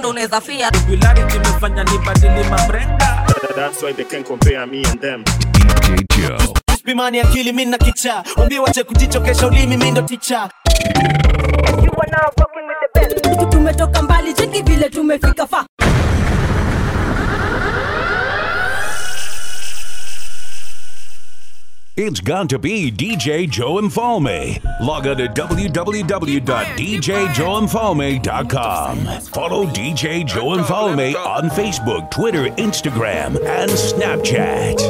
ndo unaweza fia Popularity imefanya nibadili mabrenda. That's why they can compare me and them. DJ Joe. Pimani akili mimi na kicha Wambie wache kujichokesha ulimi mimi ndo ticha tumetoka mbali cheki vile tumefika fa It's got to be DJ Joe Mfalme. Log on to www.djjoemfalme.com. Follow DJ Joe Mfalme on Facebook, Twitter, Instagram, and Snapchat.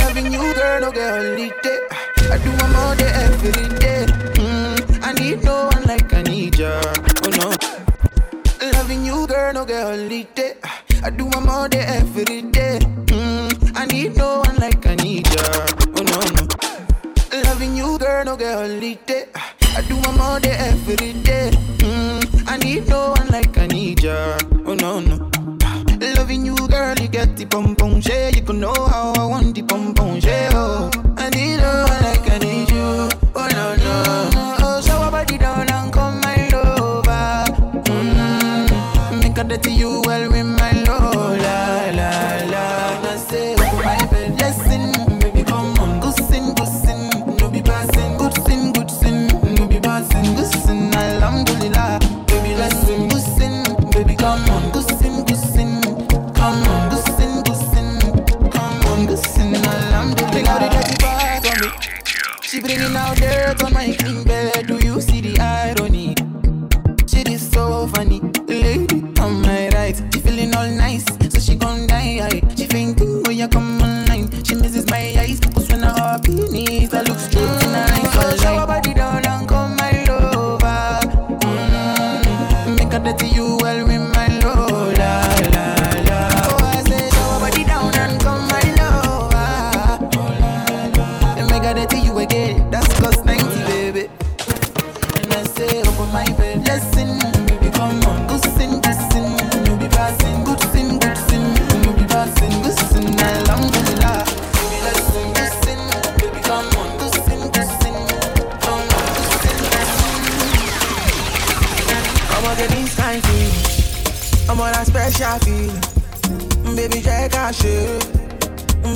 Loving you, girl, no girl, holiday. Eh. I do them all day, every girl, no girl, holiday. I do them all day, every day. Mm, I need no one like I need ya. Oh no, no. Loving you, girl, no girl, holiday. I do them all day, every day. Mm, I need no one like I need ya. Oh no, no. Loving you, girl, you get the pom pom share. You can know how I want the pom pom share. Oh,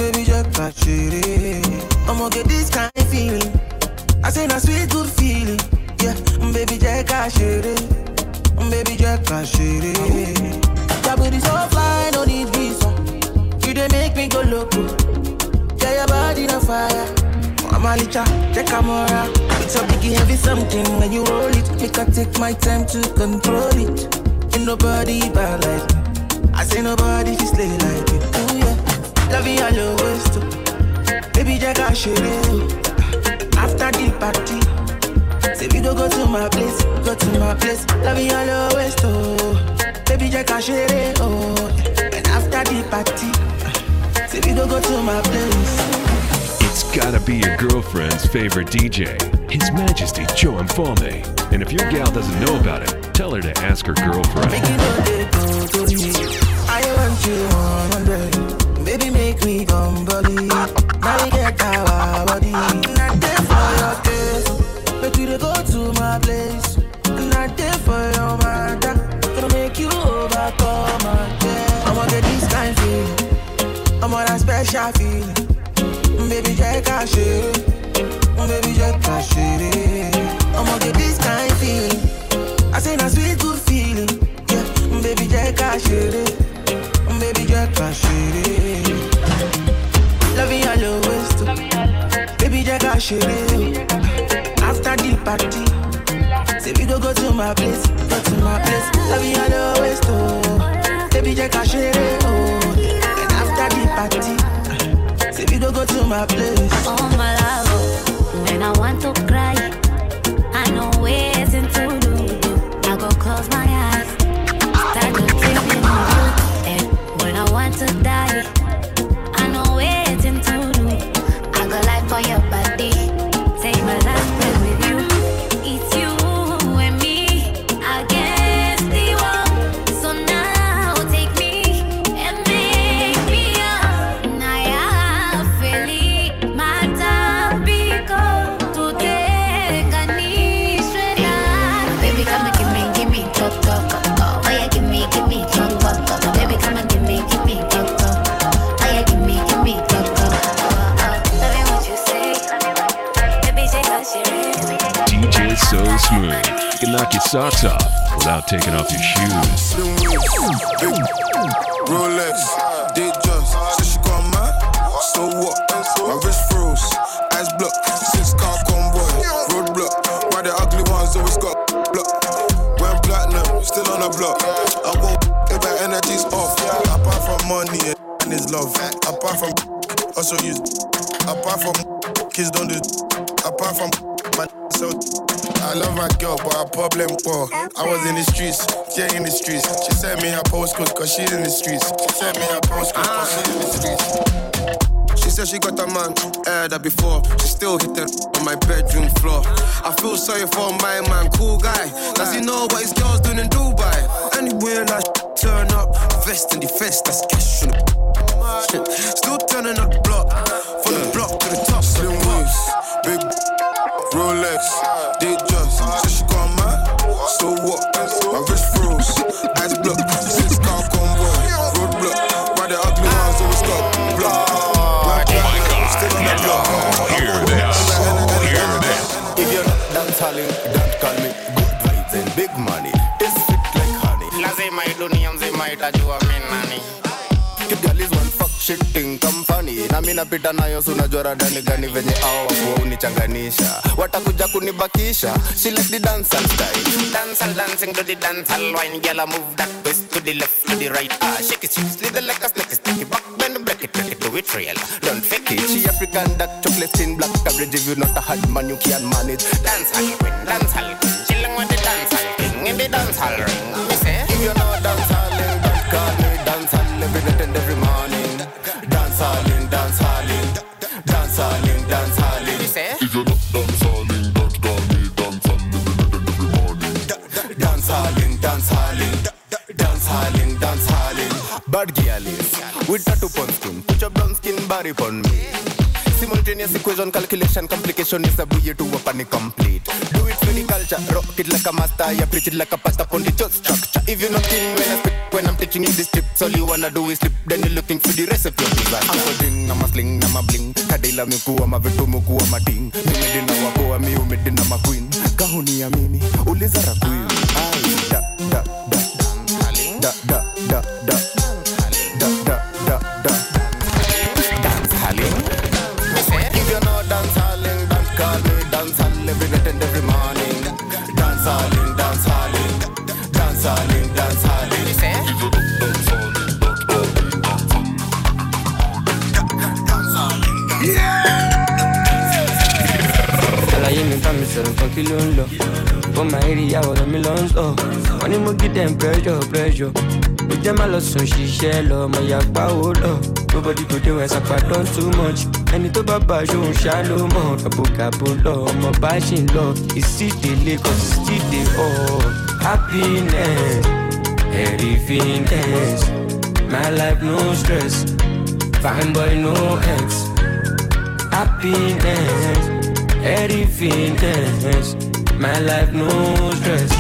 baby, check out shit, I'ma get this kind feeling. I say na sweet good feeling, yeah. Baby, jẹ́ ká ṣeré, baby, jẹ́ ká ṣeré. Your booty so fly, no need visa. You dey make me go loco. Yeah, your body na fire. I'm a licha, check camera. It's a biggie heavy something when you roll it. Make I take my time to control it. Ain't nobody bad like me. I say nobody fi slay like you. Ooh yeah, love you all your waist too. Baby, jẹ́ ká ṣeré. Oh. After the party, don't go to my place, go to my place. Love you all oh. Baby, just it oh. And after the party, uh, say we don't go to my place. It's gotta be your girlfriend's favorite DJ, His Majesty Joe Mfalme. And if your gal doesn't know about it, tell her to ask her girlfriend. Make know they go to me. I want you on baby. Baby, make me come body. Now we get our body. Feeling. Baby, out shit. Baby, check out shit. I'ma get this kind feeling. I say na sweet good feeling. Yeah, baby, check out shit. Baby, check out shit. Loving your waist too. Baby, check out shit. After the party, say we go go to my place, go to my place. Loving your waist too. Baby, check out shit. Oh, and after the party, say we go go to my place. Oh my love, when I want to cry, I know ways to do. I go close my eyes, start to you. And when I want to die, taking off your shoes. Rolex, Datejust. Said she got mad, so what? My wrist froze, eyes blocked. Six car convoy, roadblock. Why the ugly ones always got block? Went platinum, still on the block. I won't if my energy's off. Apart from money and his love, apart from also use, apart from kids don't do, apart from my so. I love my girl, but her problem, well, I was in the streets, yeah, in the streets. She sent me her postcode, cause she's in the streets. She sent me her postcode, cause she's in the streets. She said she got a man, aired that before. She still hit it on my bedroom floor. I feel sorry for my man, cool guy. Does he know what his girl's doing in Dubai? Anywhere I turn up, vest in the vest, that's cash on the Still turning up mimi napita nayo si unajua radani gani venye hao wakuwa unichanganisha. Watakuja kunibakisha. She like the dance style. Dancehall dancing to the dancehall wine, girl I move that to the left to the right. Ah, shake it, shake it, slither like a snake, stick it back, bend break it, break it, do it real. Don't fake it. She African dark chocolate in black coverage. If you not a hard man, you can't manage. Dancehall queen, dancehall queen, chilling with the dancehall king in the dancehall body pon me. Simultaneous equation, calculation, complication is a buoy to a panic complete. Do it for the culture, rock it like a master, you preach it like a pastor on the church structure. If you're not in when I speak, when I'm teaching you this tip, all you wanna do is slip, then you're looking for the recipe. I'm a ding, I'm a sling, I'm a bling, kadila mikuwa mavitu mukuwa mating. Mimedina wakoa mi umedina ma queen, kahuni ya mini, uliza rakwin. Kí ló ń lọ ó máa rí ìyàwó rẹ̀ mi lọ ń sọ wọ́n ní mo gí dem pressure pressure ó jẹ́ má lọ sùn ṣiṣẹ́ lọ ọmọ ìyàpá ó lọ nobody go dey when sapa don too much. Ẹni tó bá bá aṣọ òun ṣá ló mọ̀ gàbogàbo lọ ọmọ bá ṣì ń lọ ìsídèlé kan sì sídè ọ̀ happiness everythingness my life no stress. Fine boy no ex. Happiness everything tense. My life no stress.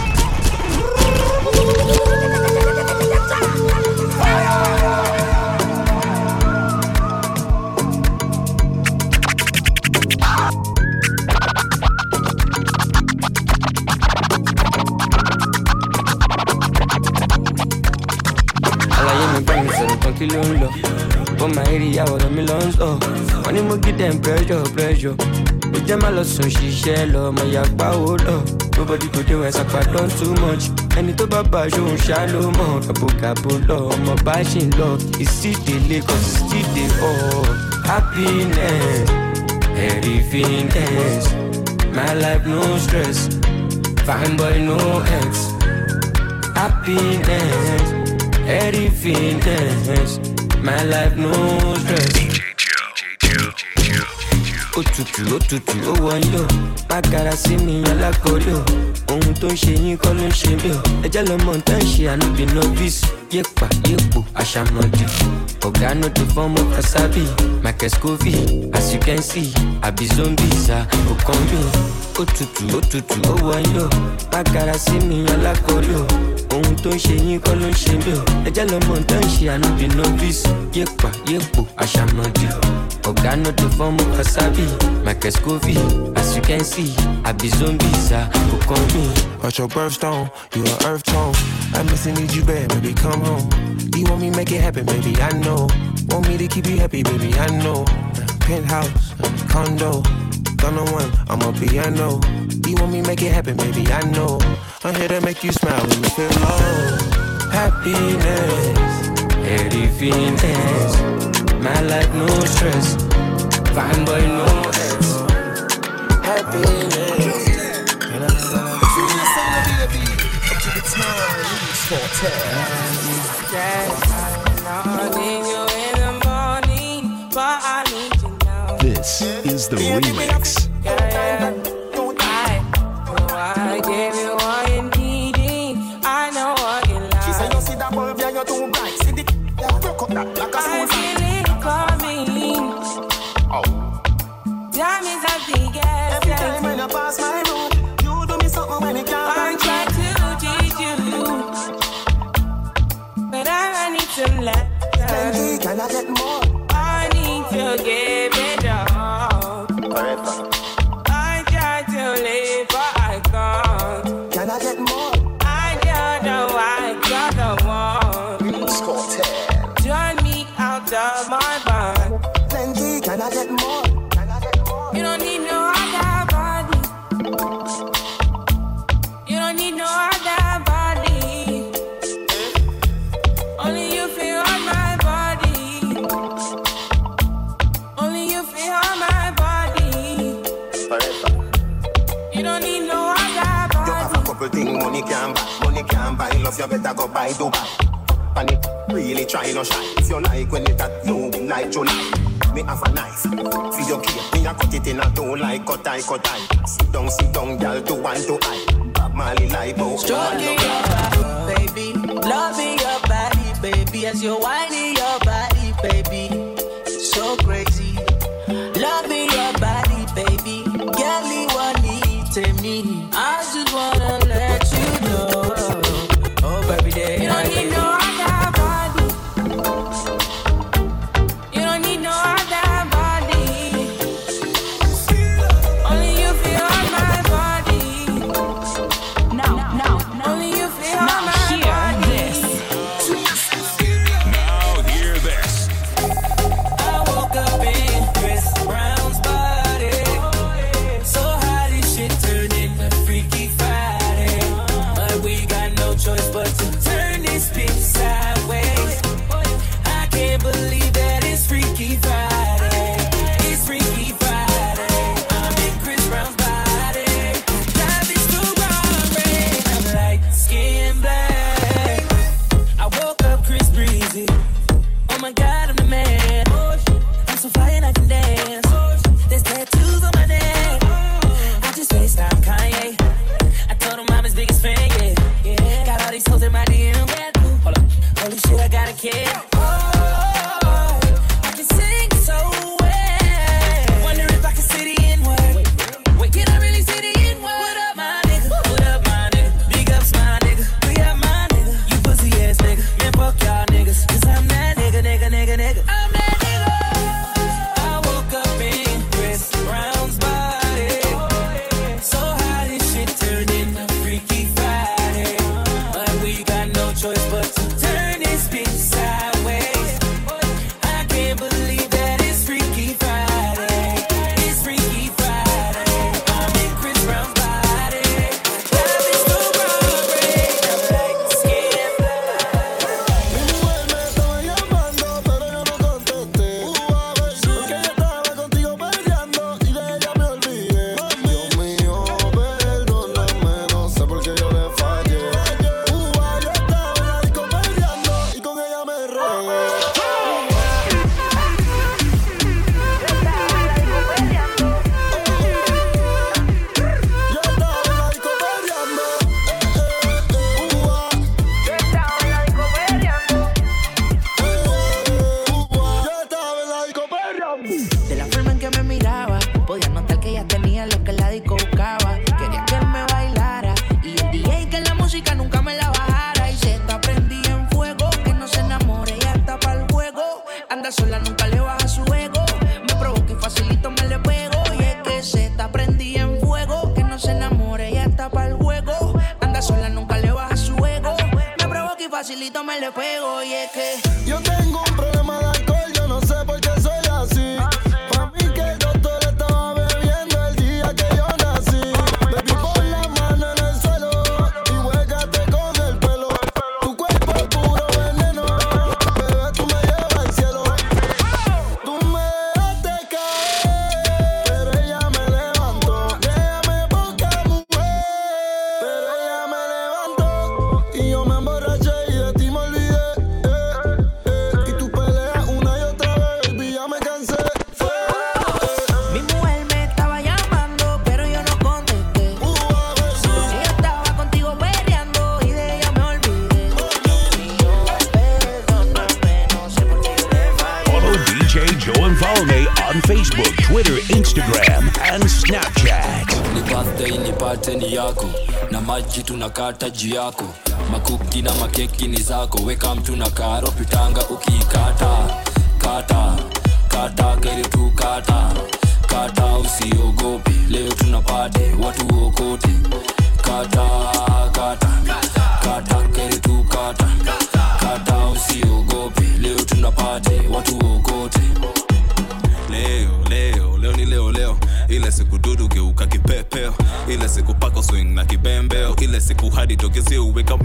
kí ń lọ bó máa rí ìyàwó lọ mí lọ sọ wọn ni mo kí dem pressure pressure. Ó jẹ́ má lọ sùn ṣiṣẹ́ lọ ọmọ ìyàpá ó lọ. Nobody go dey sapa don too much. Ẹni tó bá bá aṣọ ṣá ló mọ̀. Gàbogàbo lọ ọmọ bá ṣì ń lọ. Ìsídèlé kan sì sídè ọ̀. Happiness everythingness my life no stress. Fine boy no ex. Happiness everythingness my life no stress. Ó tutù ó wọlé o. Má sí mi alákọ̀ọ́lé o. Ohun tó ń ṣe yín kọ́ ló ń ṣe mí o. Ẹjẹ́ lọ́mọ tá ń ṣe ànúbì novice yepa yepo ashamodi. Oga no dey form of kasabi makescovi as you can see abi zombiza okanbi òtútù òtútù ó wọlé o pàkàrà sí mi alákòólé o ohun tó ń ṣe yín kọ́ ló ń ṣe mí o. Ẹjẹ́ lọ́mọ tó ń ṣe ànúbì novice. Yepa yepo ashamodi. Oga no dey form of kasabi makescovi as you can see abi zombiza okanbi. ọ̀ṣọ̀gbọ́n stone you are earth tone. I miss you need you bad baby come you want me make it happen, baby, I know. Want me to keep you happy, baby, I know. Penthouse, condo, gonna one, I'm a piano. You want me make it happen, baby, I know. I'm here to make you smile when you feel low. Happiness, Everything's my life, no stress. Fine boy, no stress. Happiness. This is the remix. Some lessons. can I get more? I need to give go buy Dubai. And it really try no. If you like when it at you like July. Me have a knife for your. Me a cut it in a two like cut I cut I. Sit down, sit down, girl, to one to I. Bob Marley like bow. Stroking your body, baby. Loving your body, baby. As you're whining your body, baby. So maji tunakata juu yako. Makuki na makeki ni zako. Weka mtu na karo pitanga ukiikata kata kata kere kata kata usiogope hadi togezi uweka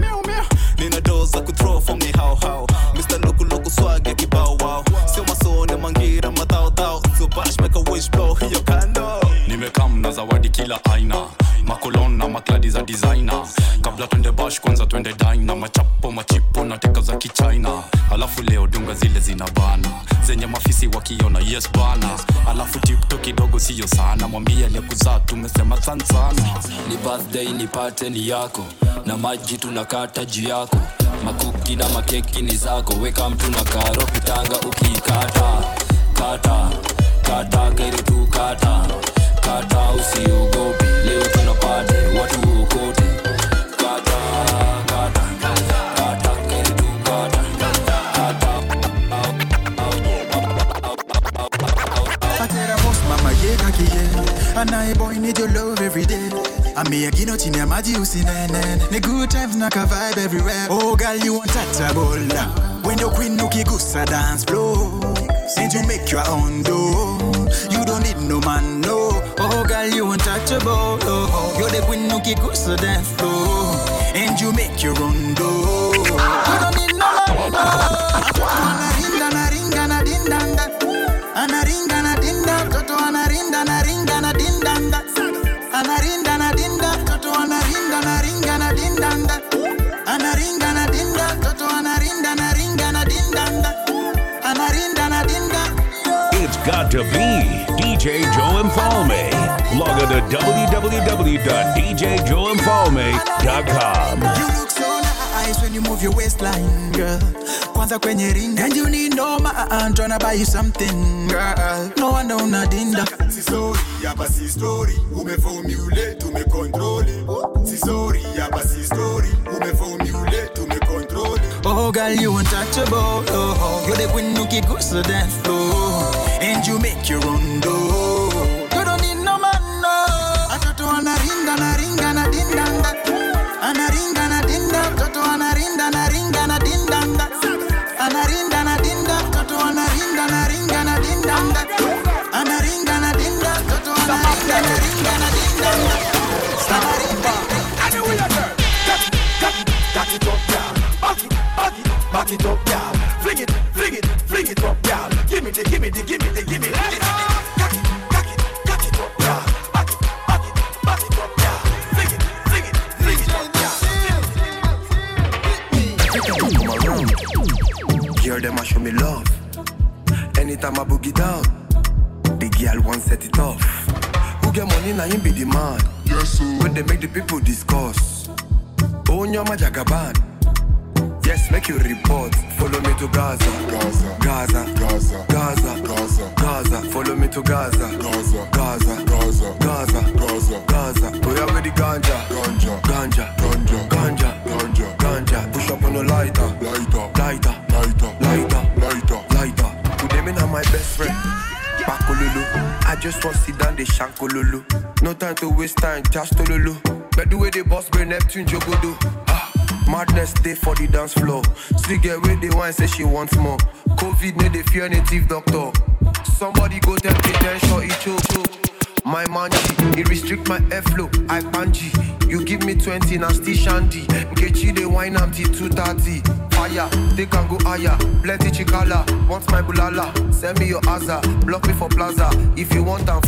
birthday nipate ni yako na maji tunakata juu yako makuki na makeki ni zako weka mtu na karo pitanga ukikata kata kata kere tu kata kata usiogopi leo tunapate watu okote kata boy need your love every day Ami ya gino chini ya maji usinene Ni good times na ka vibe everywhere. Oh girl you untouchable When your queen ukigusa dance floor? And you make your own dough You don't need no man no. Oh girl you untouchable oh, You're the queen ukigusa dance floor? And you make your own dough You got to be DJ Joe Mfalme. Log on to www.djjoemfalme.com. You look so nice when you move your waistline, girl. Kwanza kwenye ring and you need no man uh, uh, tryna buy you something, girl. No wonder una dinda. Si sorry, hapa si story, umeformulate, umecontrole. Si sorry, hapa si story, umeformulate, umecontrole. Oh, girl, you untouchable. Oh, oh. you're the queen who can go to dance floor, oh. And you make your own dough. You don't need no man, no. Atoto anaringa na ringa na dindanda, anaringa na dinda, mtoto anarinda na ringa na dindanda, anarinda na dinda, mtoto anarinda na ringa na dindanda, anaringa na dinda, mtoto anarinda na ringa na dindanda, anaringa. Anyway, girl, cut it, cut it, cut it up, girl. Back it, back it, back it up, girl. Fling it, fling it, fling it up, girl. Give me the, give me the, give me she wants more. COVID need the fear native doctor. Somebody go tell me then sure it choke. My man, he restrict my airflow. I panji. You give me 20 now still shandy. Nkechi they wine till 230. Fire, they can go higher. Plenty chikala, want my bulala. Send me your Aza, block me for plaza. If you want and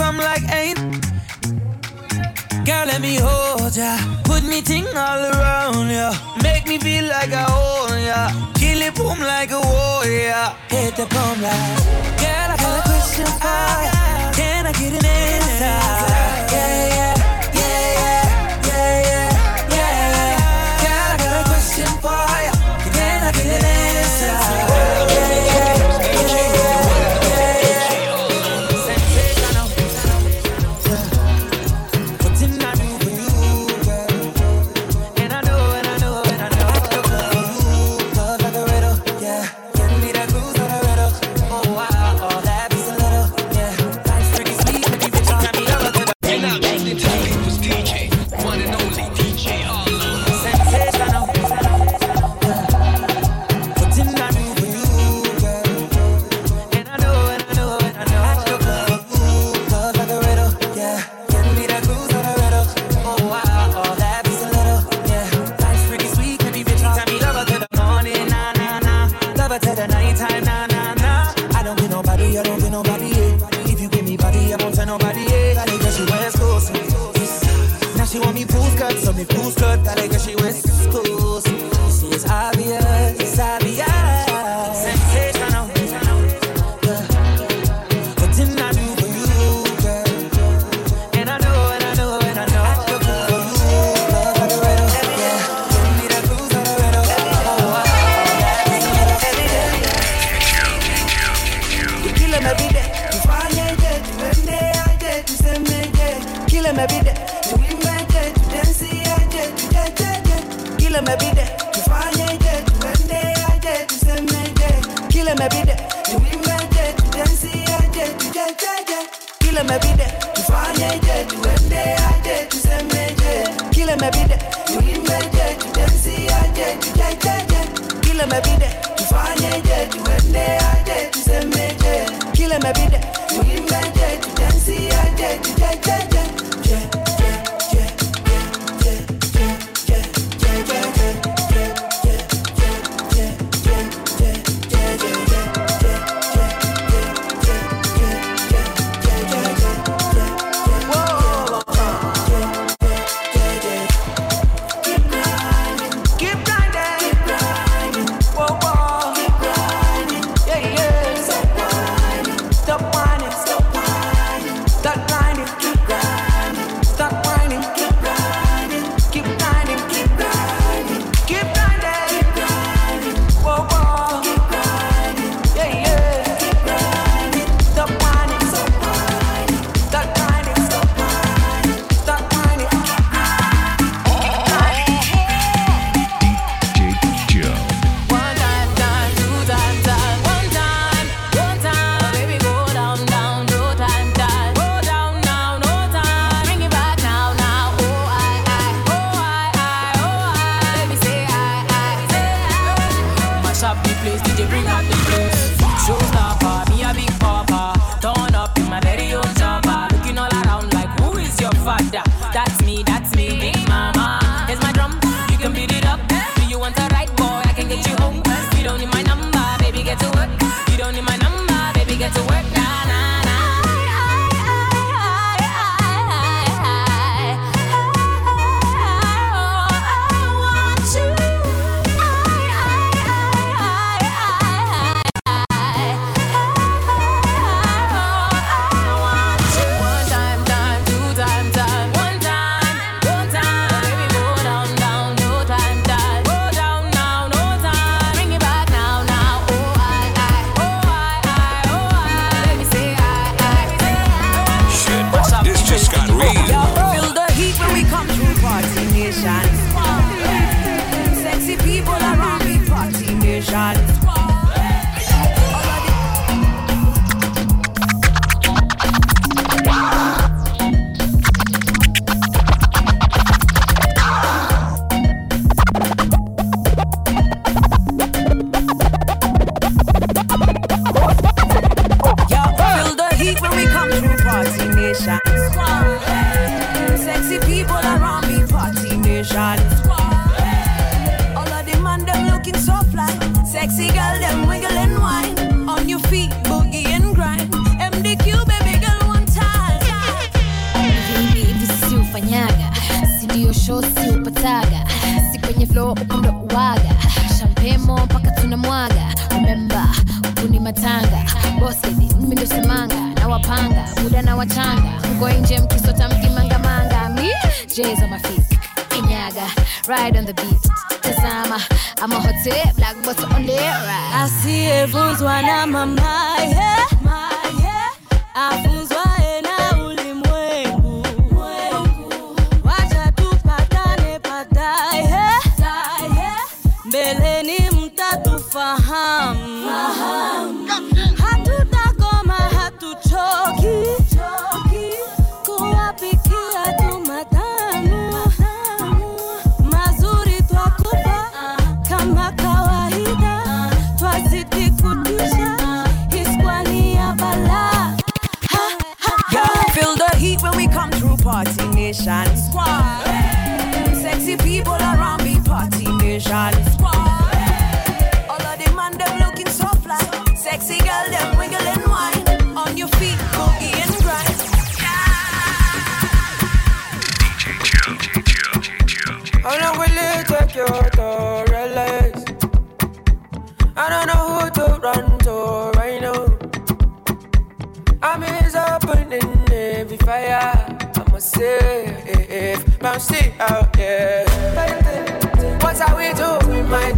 some like ain't. Girl, let me hold ya. Put me ting all around ya. Make me feel like I own ya. Kill it boom like a warrior. Hit the boom like. Girl, I got a question for ya. Can I get an answer? Yeah, yeah, yeah, yeah, yeah, yeah, yeah. Girl, I got a question for kila mabide tuimbeje tudensiaje tujejeje kila mabide tufanyeje tuendeaje tusemeje kila mabide tuimbeje tudensiaje tujejeje kila mabide tufanyeje tuendeaje tusemeje kila mabide tuimbeje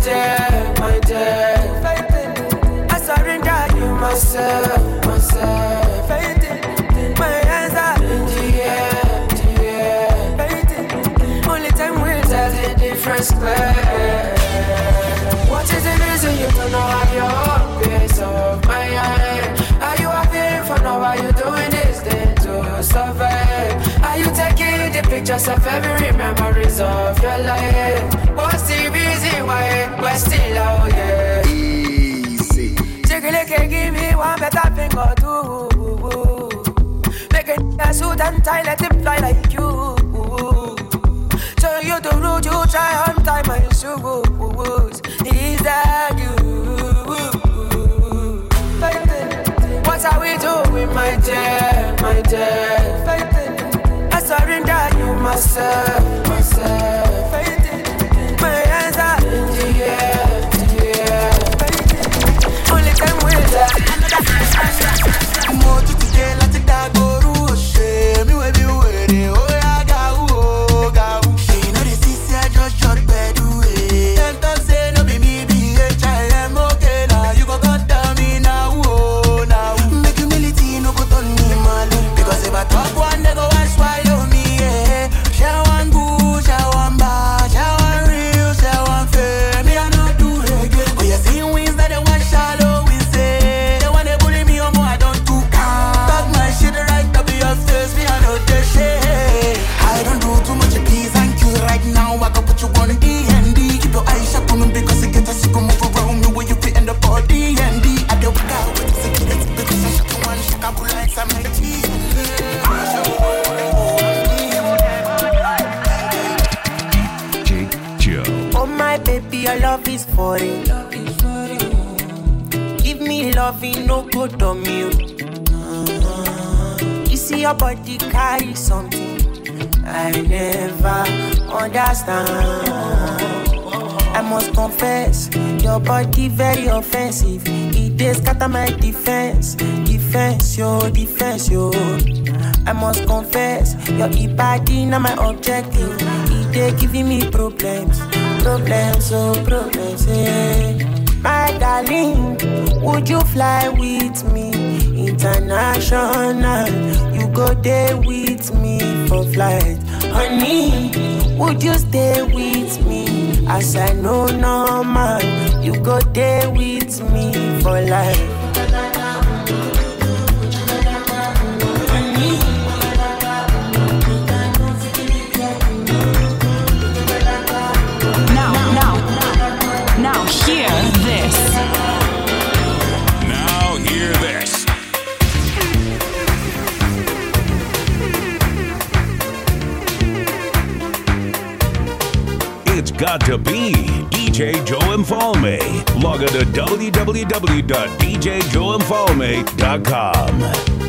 dear, my dear? I surrender you myself, myself. My hands are in the air, the. Only time will tell the difference clear. What is the reason you don't know have your peace of mind? Are you having fun or are you doing this thing to survive? Are you taking the pictures of every memories of your life? What's the reason why we're still oh, out here? Easy. Jiggly can give me one better thing or two. Make it a suit and tie, let him fly like you. So you the road you try on time my shoes. Is that you? What are we doing, my dear, my dear? I surrender you myself, myself. Understand. I must confess, your body very offensive. It dey scatter my defense, defense, yo, defense, yo. I must confess, your body not my objective. It dey giving me problems, problems, oh problems, eh. My darling, would you fly with me international? You go there with me for flight, honey. Would you stay with me? As I know normal, you go there with me for life. It's to be DJ Joe Mfalme. Log on to www.djjoemfalme.com.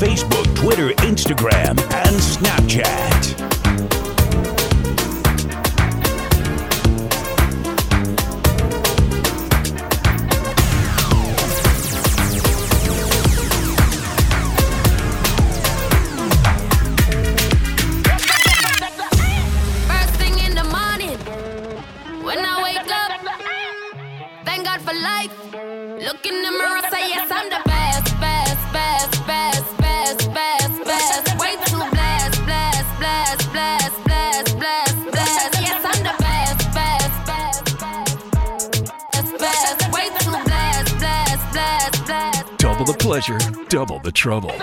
Facebook. trouble.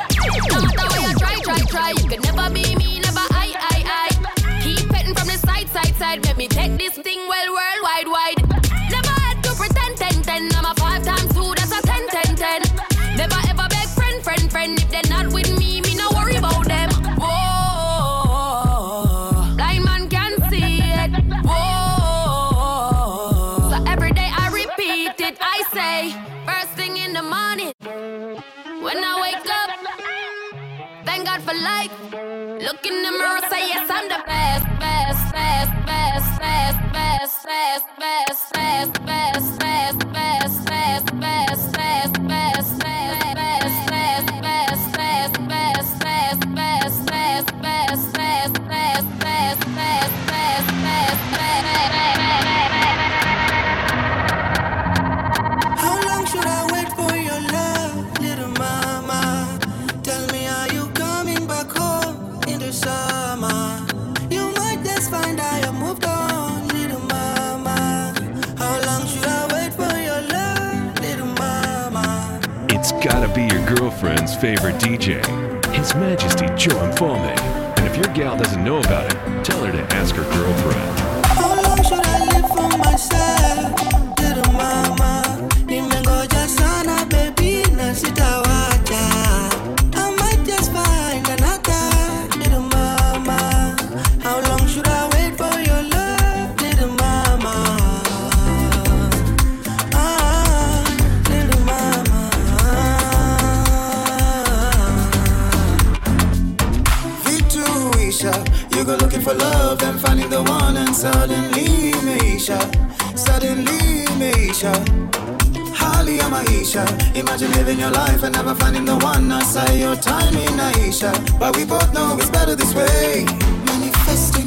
in the mirror, say yes, I'm the best, best, best, best, best, best, best, best, best, best. favorite DJ, His Majesty Joe Mfalme. And if your gal doesn't know about it, tell her to ask her girlfriend. How long should I live for myself? and suddenly Maisha, suddenly Maisha. I'm Aisha. Imagine living your life and never finding the one outside your time in Aisha But we both know it's better this way Manifesting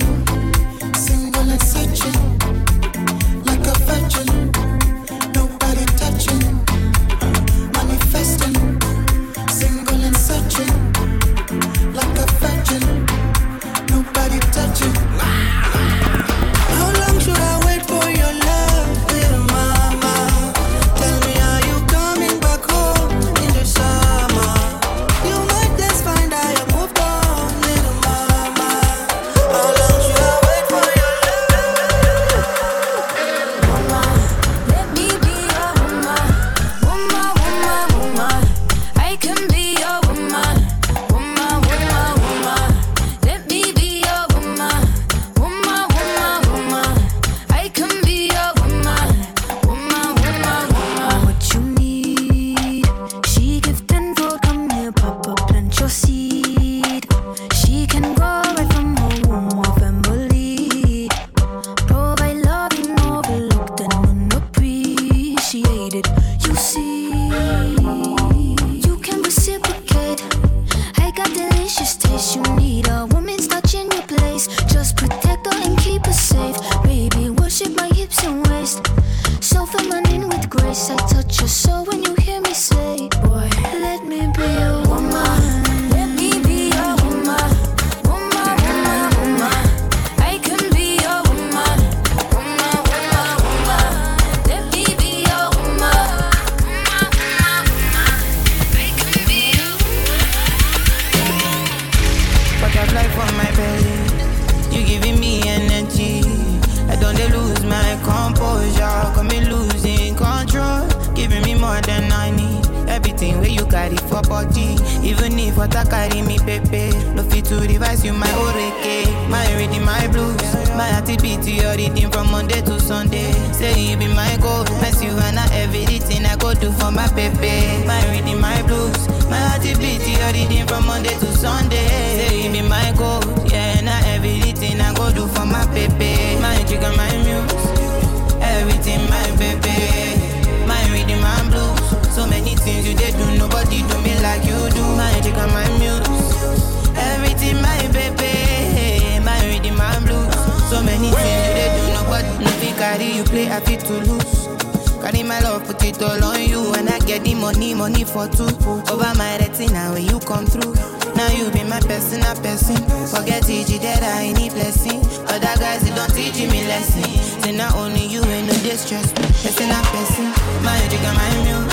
My magic my muse.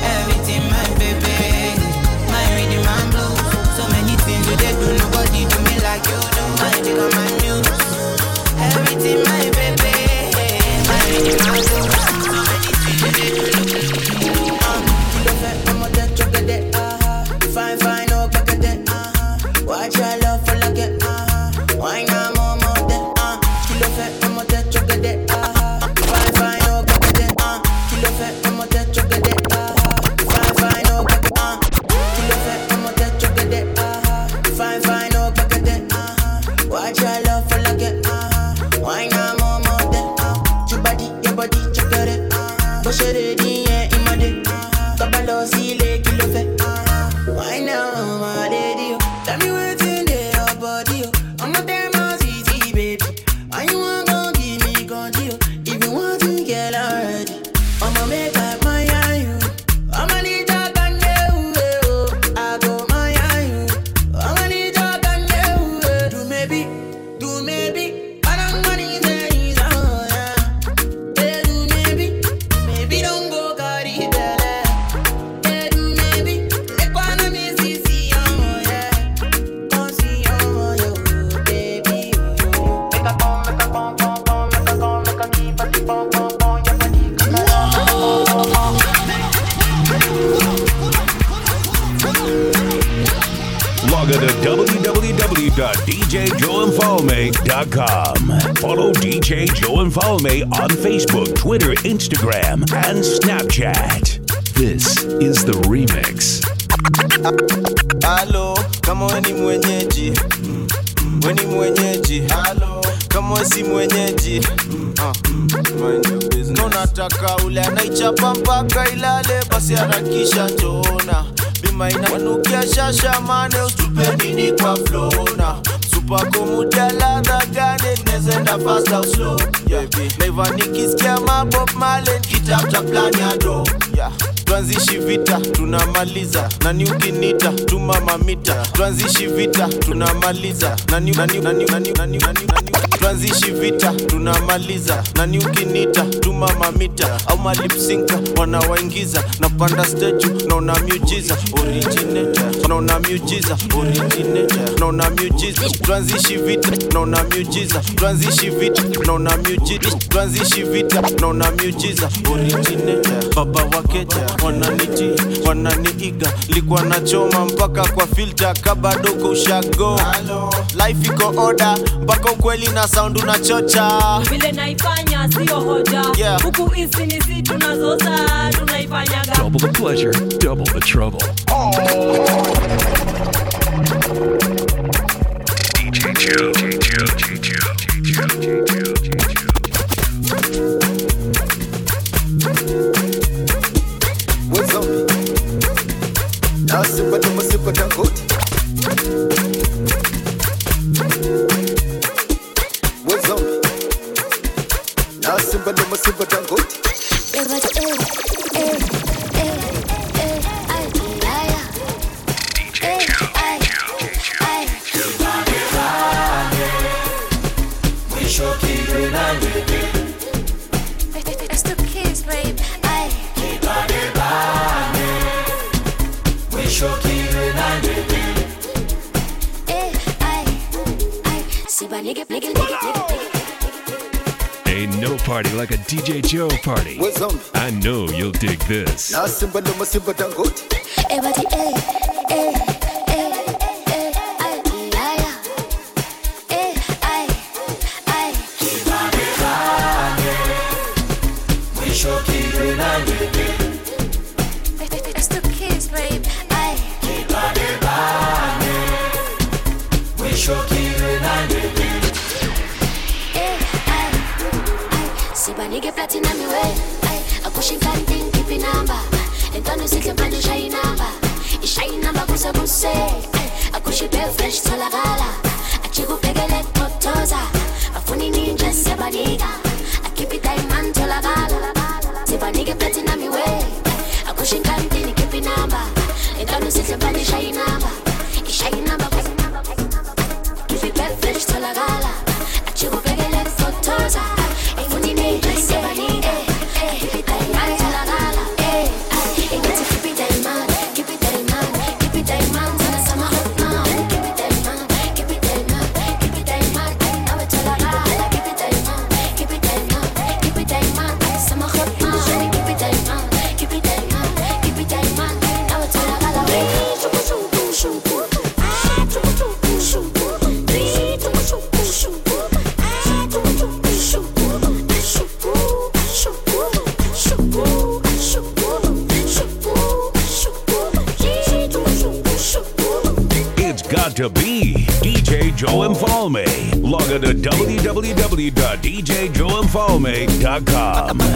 Everything my baby. My reading my blues. So many things you do, nobody do me like you. My magic my muse. Everything my baby. My my blues. Instagram and Snapchat. This is The Remix. Hello, come on, ni mwenyeji wewe ni mwenyeji Hello. kama wewe si mwenyeji uh, unataka ule anaichapa mpaka ilale basi harakisha njona bima inanukia shashamane planiado yeah. Vita tunamaliza, nani ukinita tuma mamita, tuanzishi vita tunamaliza, nani nani nani nani nani nani nani tuanzishi vita, tunamaliza. Na ni ukinita tuma mamita au malipsinka wanawaingiza na panda steju naona miujiza. Naona miujiza. Naona miujiza. Tuanzishi vita naona miujiza. Tuanzishi vita naona miujiza. Tuanzishi vita naona miujiza. Baba wakeja wananiji wananiiga. Likuwa nachoma mpaka kwa filta kabado kushago life iko order mpaka ukweli na sound unachocha, vile naifanya sio hoja huku ni tunaifanyaga double the pleasure double the trouble oh. DJ Joe, DJ Joe, DJ Joe, DJ Joe. DJ Joe party. I know you'll dig this. www.djjoemfalme.com.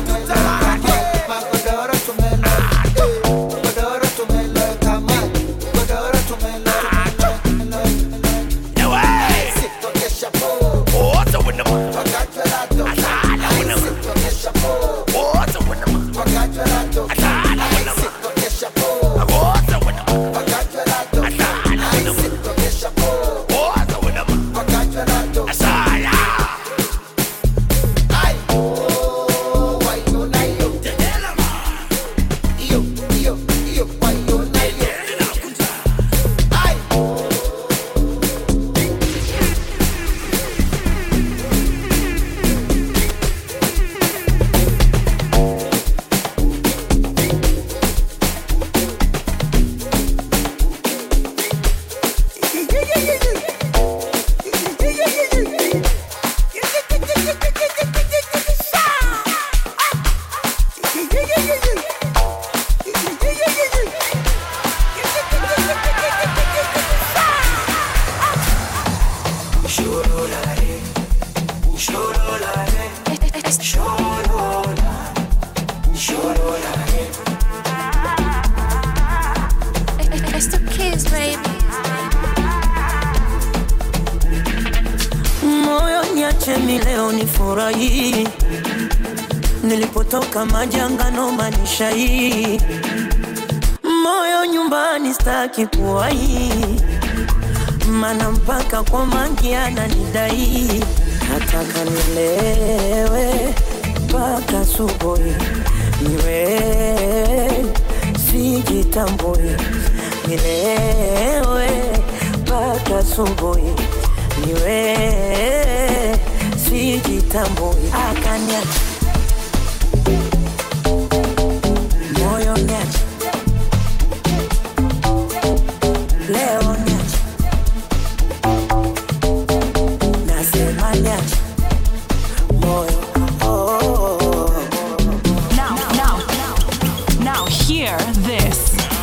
It's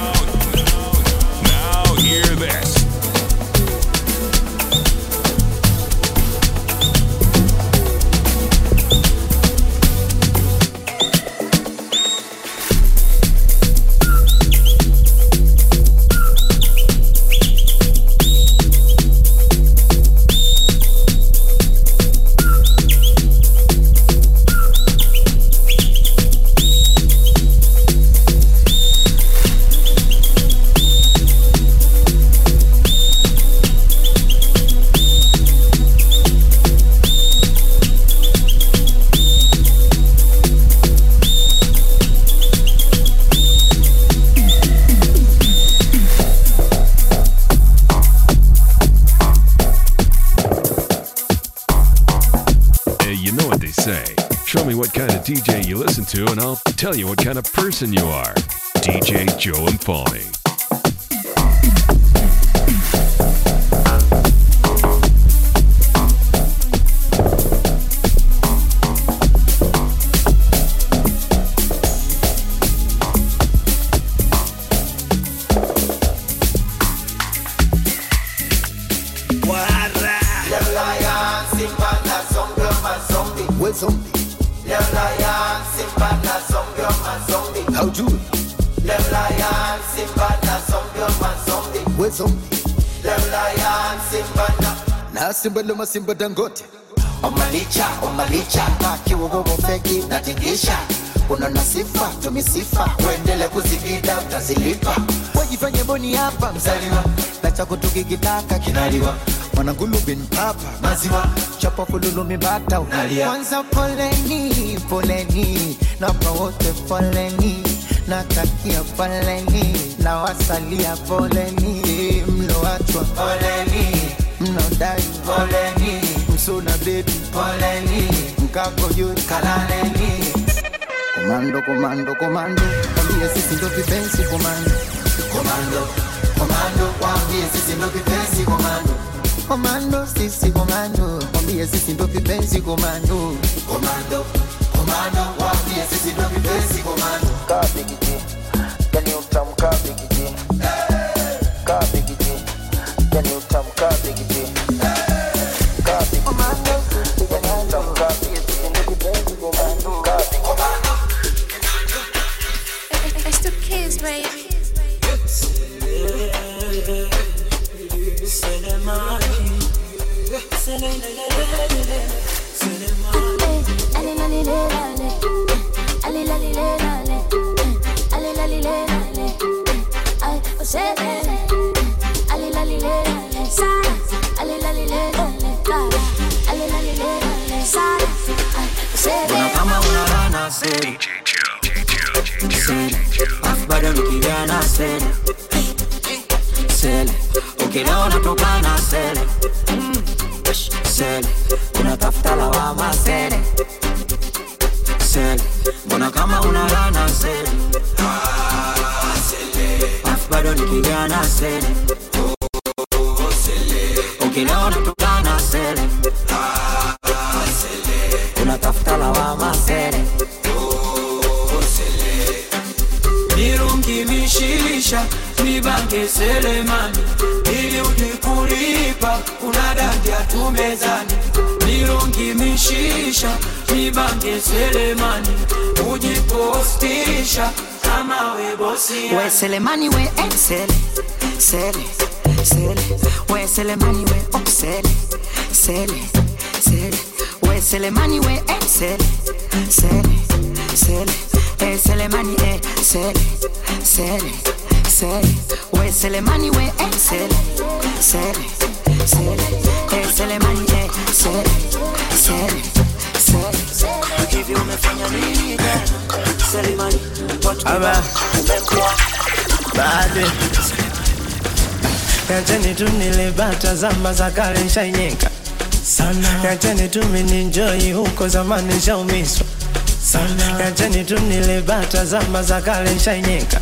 Oh. To, and I'll tell you what kind of person you are. DJ Joe Mfalme. Simba loma simba dangote. Omalicha, omalicha, akiwa bobo feki natingisha. Unaona sifa, tumi sifa, uendele kuzigida utazilipa. Wajifanye boni hapa mzaliwa, na chako tukikitaka kinaliwa. Mwanangulu bin papa maziwa, chapa kululumi bata unalia. Kwanza poleni, poleni, napa wote poleni, natakia poleni, na wasalia poleni, mloachwa poleni, mnodai poleni, msuna bebi poleni, mkako juu kalaleni. Komando, komando, komando, wambie sisi ndo vipenzi komando. Komando, komando, wambie sisi ndo vipenzi komando. Komando, sisi komando, wambie sisi ndo vipenzi komando. Komando, komando, wambie sisi ndo vipenzi komando. Kaa bigiji, yani selemani ujipostisha kama webosi We Selemani we eh, sele Sele. We Selemani we oh sele Sele. We Selemani we eh, sele Sele. Eh Selemani eh sele Sele Sele. We Selemani we eh, sele Sele. Eh Selemani sele Sele Sele Hivi umefanya nini Yacheni tu nilibata zama za kale nshainyeka sana, yacheni tu mininjoi huko zamani nshaumiswa. Sana, yacheni tu nilibata zama za kale nshainyeka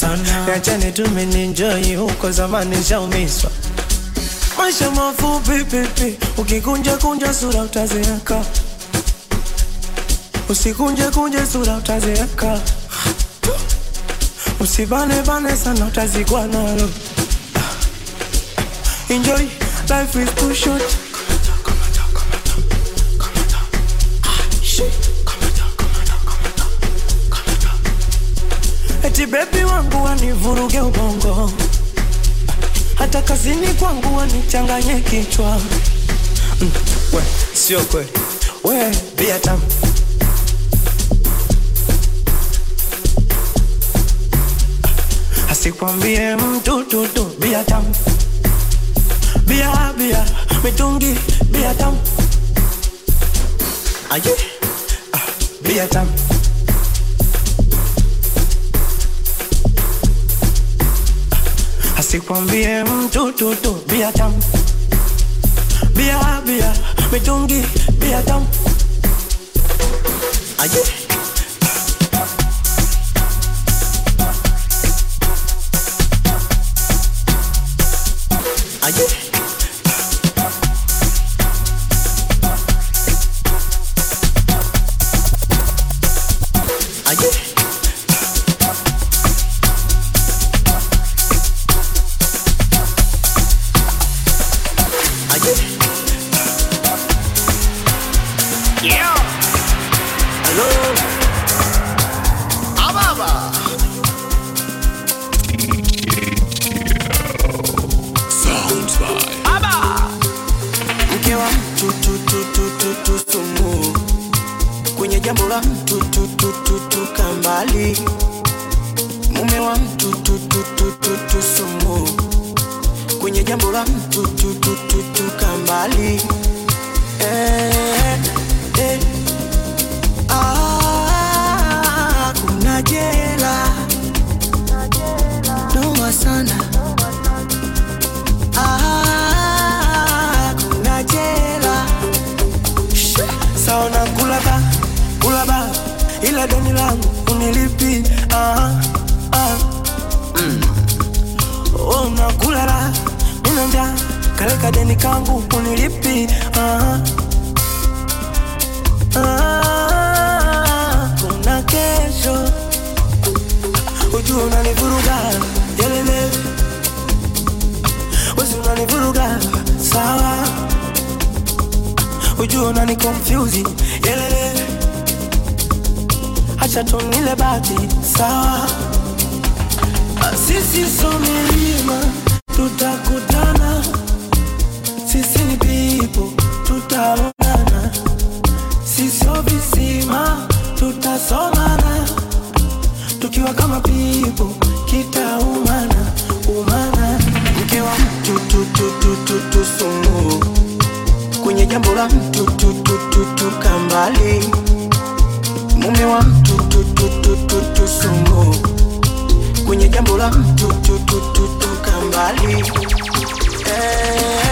sana, yacheni tu mininjoi huko zamani nshaumiswa. Maisha mafupi pipi, ukikunja kunja sura utazeeka, usikunje kunje sura utazeeka, usibane bane sana utazikwa nalo. Enjoy, life is too short. Bebi wangu wanivuruge ubongo, hata kazini kwangu wanichanganye kichwa. Mm, we, sio kweli, we bia Sick one BM, two, two, two, be a jam. Be a, be a, me tungi, be a jam. Aye, ah, be a ah, jam. I sick one BM, two, two, two, be a jam. Be a, be a, me tungi, be a jam. Aye. Are you kila deni langu unilipi ah, ah. Mm. Oh, kaleka deni kangu unilipi ah, ah. Kuna kesho ujua unanivuruga yelele wezi unanivuruga sawa ujua unanikonfyuzi yelele acha tunile bati sawa, sisi so milima tutakutana, sisi ni pipo tutaonana, sisi so tutasomana, tukiwa kama pipo kitaumana umana, mkiwa mtu tututututusumu kwenye jambo la mtu tutututuka mbali mume wa mtu tu tu tu tu tu sumu kwenye jambo la mtu tu tu tu tu kambali eh.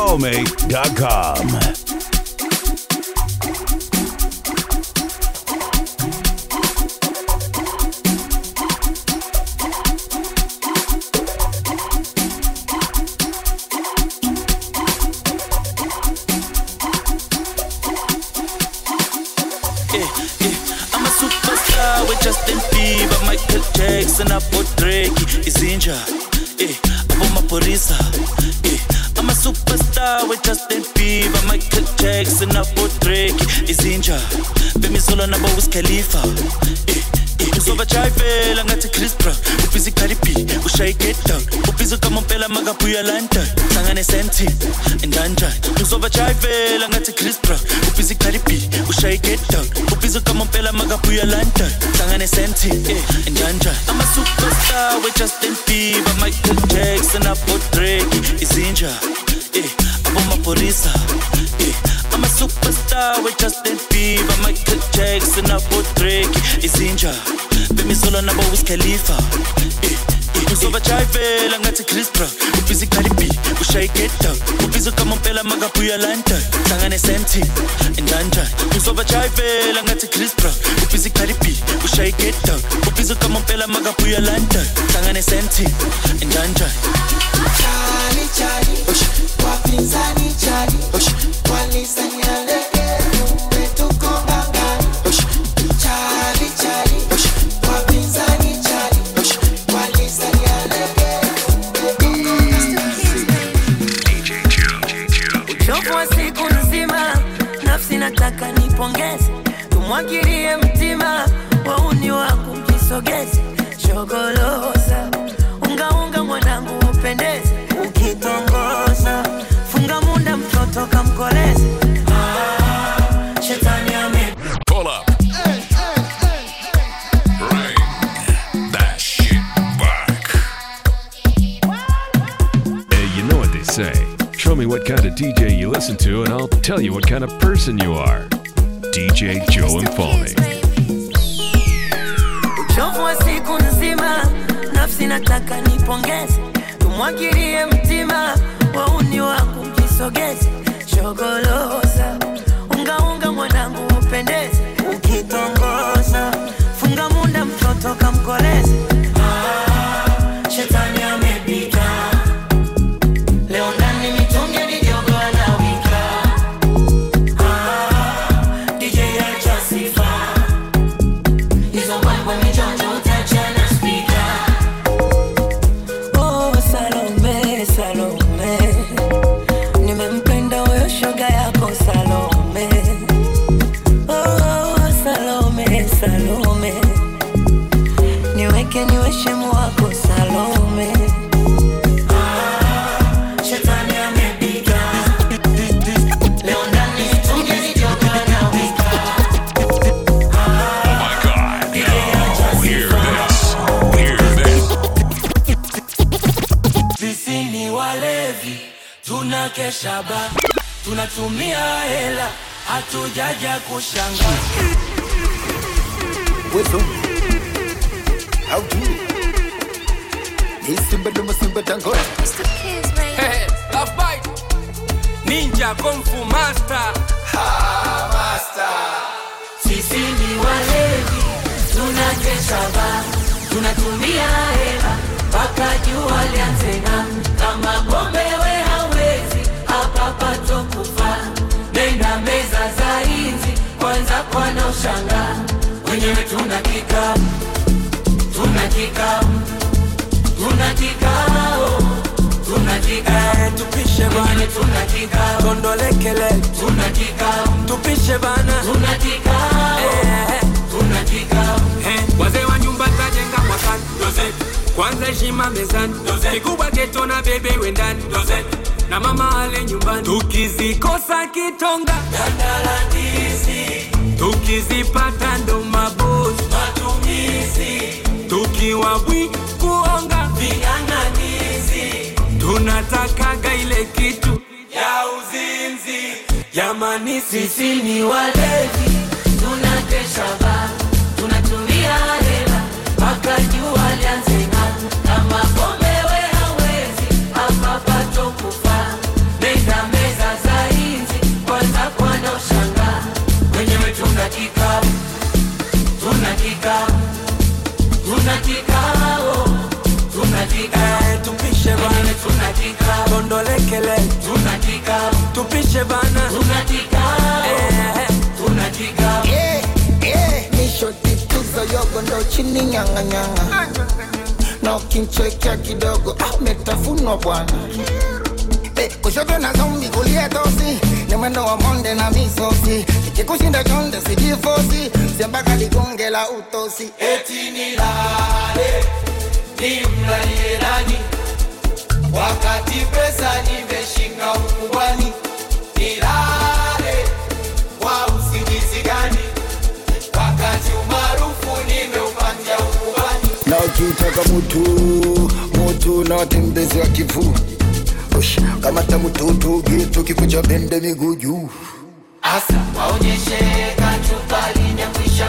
www.djjoemfalme.com. Eh, eh, Justin Bieber, Michael Jackson, hapo Drake, izinja eh, hapo maporisa eh, I'm a superstar with Justin Bieber, Michael Jackson, hapo Drake, izinja Solo nabo Wiz Khalifa. Eh, eh, uzovajayivela ngathi Chris Brown ubhizi Cardi B ushaye get down ubhizi kama mpela makabuya London. Hlangane senti endanjani uzovajayivela ngathi Chris Brown ubhizi Cardi B ushaye get down ubhizi kama mpela makabuya London hlangane endanjani I'm a superstar with Justin Bieber Michael Jackson abo Drake. Izinja eh abo maporisa eh I'm a superstar with Justin Bieber, Michael Jackson, abo Drake, izinja. Femi Solo nabo Wiz Khalifa eh, uzovajayivela ngathi Chris Brown ubhizi Cardi B ushaye get down ubhizi kama mpela makabuya London. Hlangane senti endanjani uzovajayivela ngathi Chris Brown ubhizi Cardi B ushaye get down ubhizi kama mpela makabuya London. Hlangane senti endanjani Chali chali, wapinzani chali, walisanya tumwagilie mtima, wauni wangu mjisogeze, shogoloza ungaunga mwanangu upendeze, ukitongoza funga munda mtoto kamkoleze. Ah, shetani ame Pull up. Bring that shit back. Hey, you know what they say. Show me what kind of DJ you listen to, and I'll tell you what kind of person you are. DJ Joe Foley. uchovu wa siku nzima, nafsi nataka nipongeze, tumwagilie mtima, wauni wangu mjisogeze, shogoloza tunakesha ba, tunatumia hela, hatujaja kushanga. Wezo, how do you? Ni simba duma simba tango. Hey, Love Bite. Ninja Kung Fu Master. Ha, master. Sisi ni walevi, tunakesha ba, tunatumia hela, mpaka jua lianze ng'aa. Kama pombe kwanza. Wenyewe tuna kikao, tuna kikao, tuna kikao, tuna kikao. Eh, tupishe bana. tuna kikao, Kondolekele. tuna kikao, Tupishe bana. tuna kikao, Eh, tuna kikao. eh, wazee wa nyumba tajenga mwakani. Kwanza heshima mezani. Kikubwa geto na bebe wendani. Na mama ale nyumbani. Tukizikosa kitonga. Dandalandizi, tukizipata ndo mabosi matumizi. Tukiwa bwi kuonga. Ving'ang'anizi. Tunatakaga ile kitu. Ya uzinzi. Jamani sisi ni walevi tunatika, bondolekele tunatika, tupishe bana. Tunatika, eh, eh. tunatika. Yeah, yeah. Nisho tituzo yogo ndo chini nyanga nyanga. Na ukimchekea kidogo. Ah, Ametafunwa bwana. Eh, kushoto na zombi kulia tosi ni mwendo wa monde na misosi. Ikikushinda chonde sijifosi sembaka ligonge la utosi. Eti nilale nimlalie nani? Wakati pesa nimeshika ukubwani nilale kwa usingizi gani? Wakati umaarufu nimeupatia ukubwani na ukitaka mutu mutu na watembezi wa kivu. Kamata mututu gitu kikucha bende miguu juu. Asa waonyeshe kachupa linyakwisha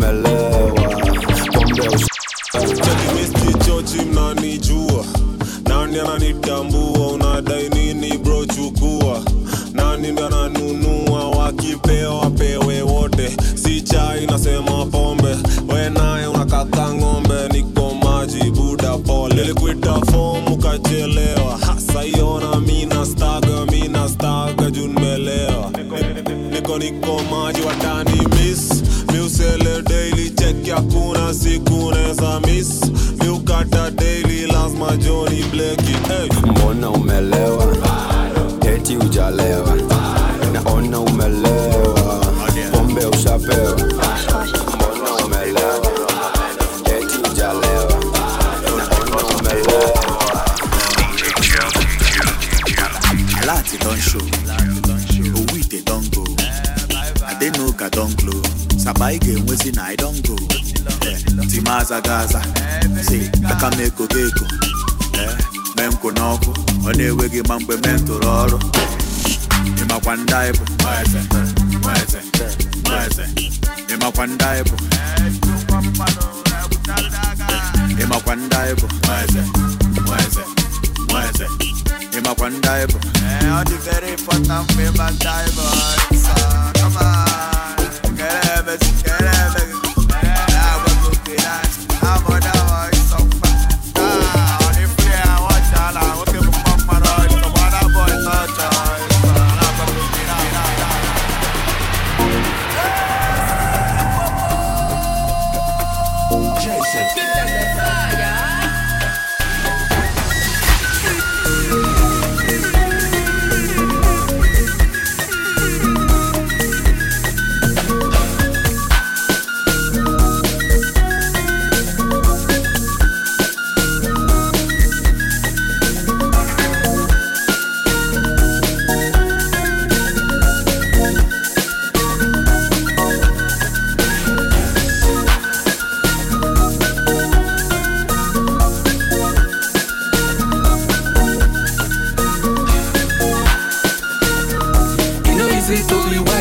naona umelewa Timaza Gaza, si aka m eko geko, eh, mee nkwụ n'ọkụ, ọ na-enweghị ma mgbe mee ntụrụ ọrụ. Ịmakwa ndị anyị bụ, ịmakwa ndị anyị bụ. Ịmakwa ndị anyị bụ, ịmakwa ndị anyị bụ. All the very important member divers. Uh,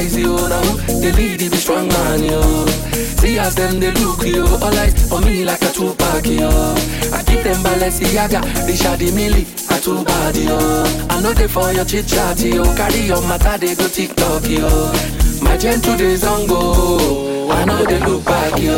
wise, yo. Now they lead it, be strong man, yo. See as them they look, yo. All eyes for me like a Tupac, yo. I keep them Balenciaga, they shady milli, a two body, yo. I know they for your chit chat, yo. Carry your matter, they go TikTok, yo. My gentle days on go. I know they look back, yo.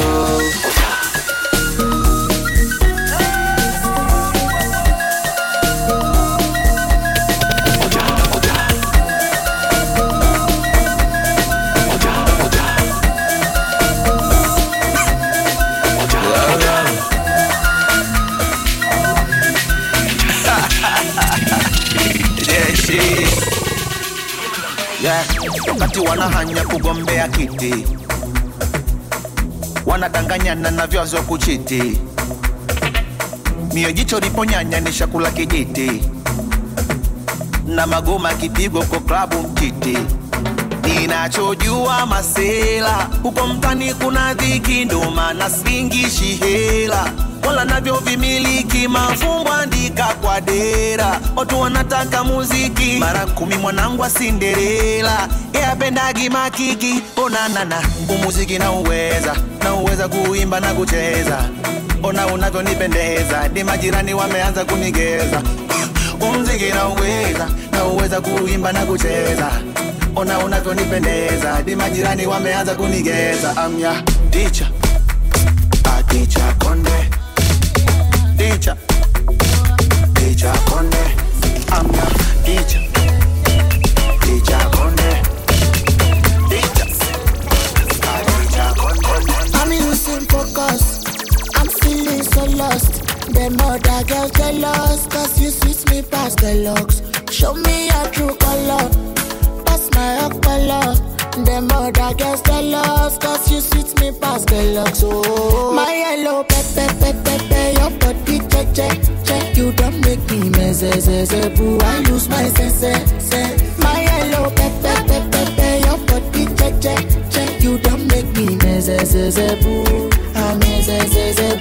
Wakati wanahanya kugombea kiti, wanadanganyana na vyazo kuchiti, mio jicho liponyanya ni shakula kijiti, na magoma kipigo kwa klabu mtiti. Ninachojua masela huko mtani kuna dhiki, ndo maana singishi hela wala navyo vimiliki mafumbo andika kwa dera, watu wanataka muziki mara kumi. Mwanangu wa Cinderella makiki, onanana umuziki na uweza na uweza kuimba na kucheza, ona unavyonipendeza, ni majirani wameanza kunigeza. Umziki na uweza na uweza kuimba na kucheza. Ona unavyonipendeza, di majirani wameanza kunigeza. Amya ticha aticha konde teacher, teacher Conde. I'm your teacher, teacher Conde. Teacher. I'm losing focus. I'm feeling so lost. Them other girls jealous, cause you switch me past the looks. Show me your true color, pass my color. Them other girls jealous, cause you switch me past the looks. Oh, my yellow pepe pepe pepe, your body che che che. You don't make me zeze boo. I lose my sense. My yellow pepe pepe pepe, your body che che che. You don't make me zeze boo. I'm meze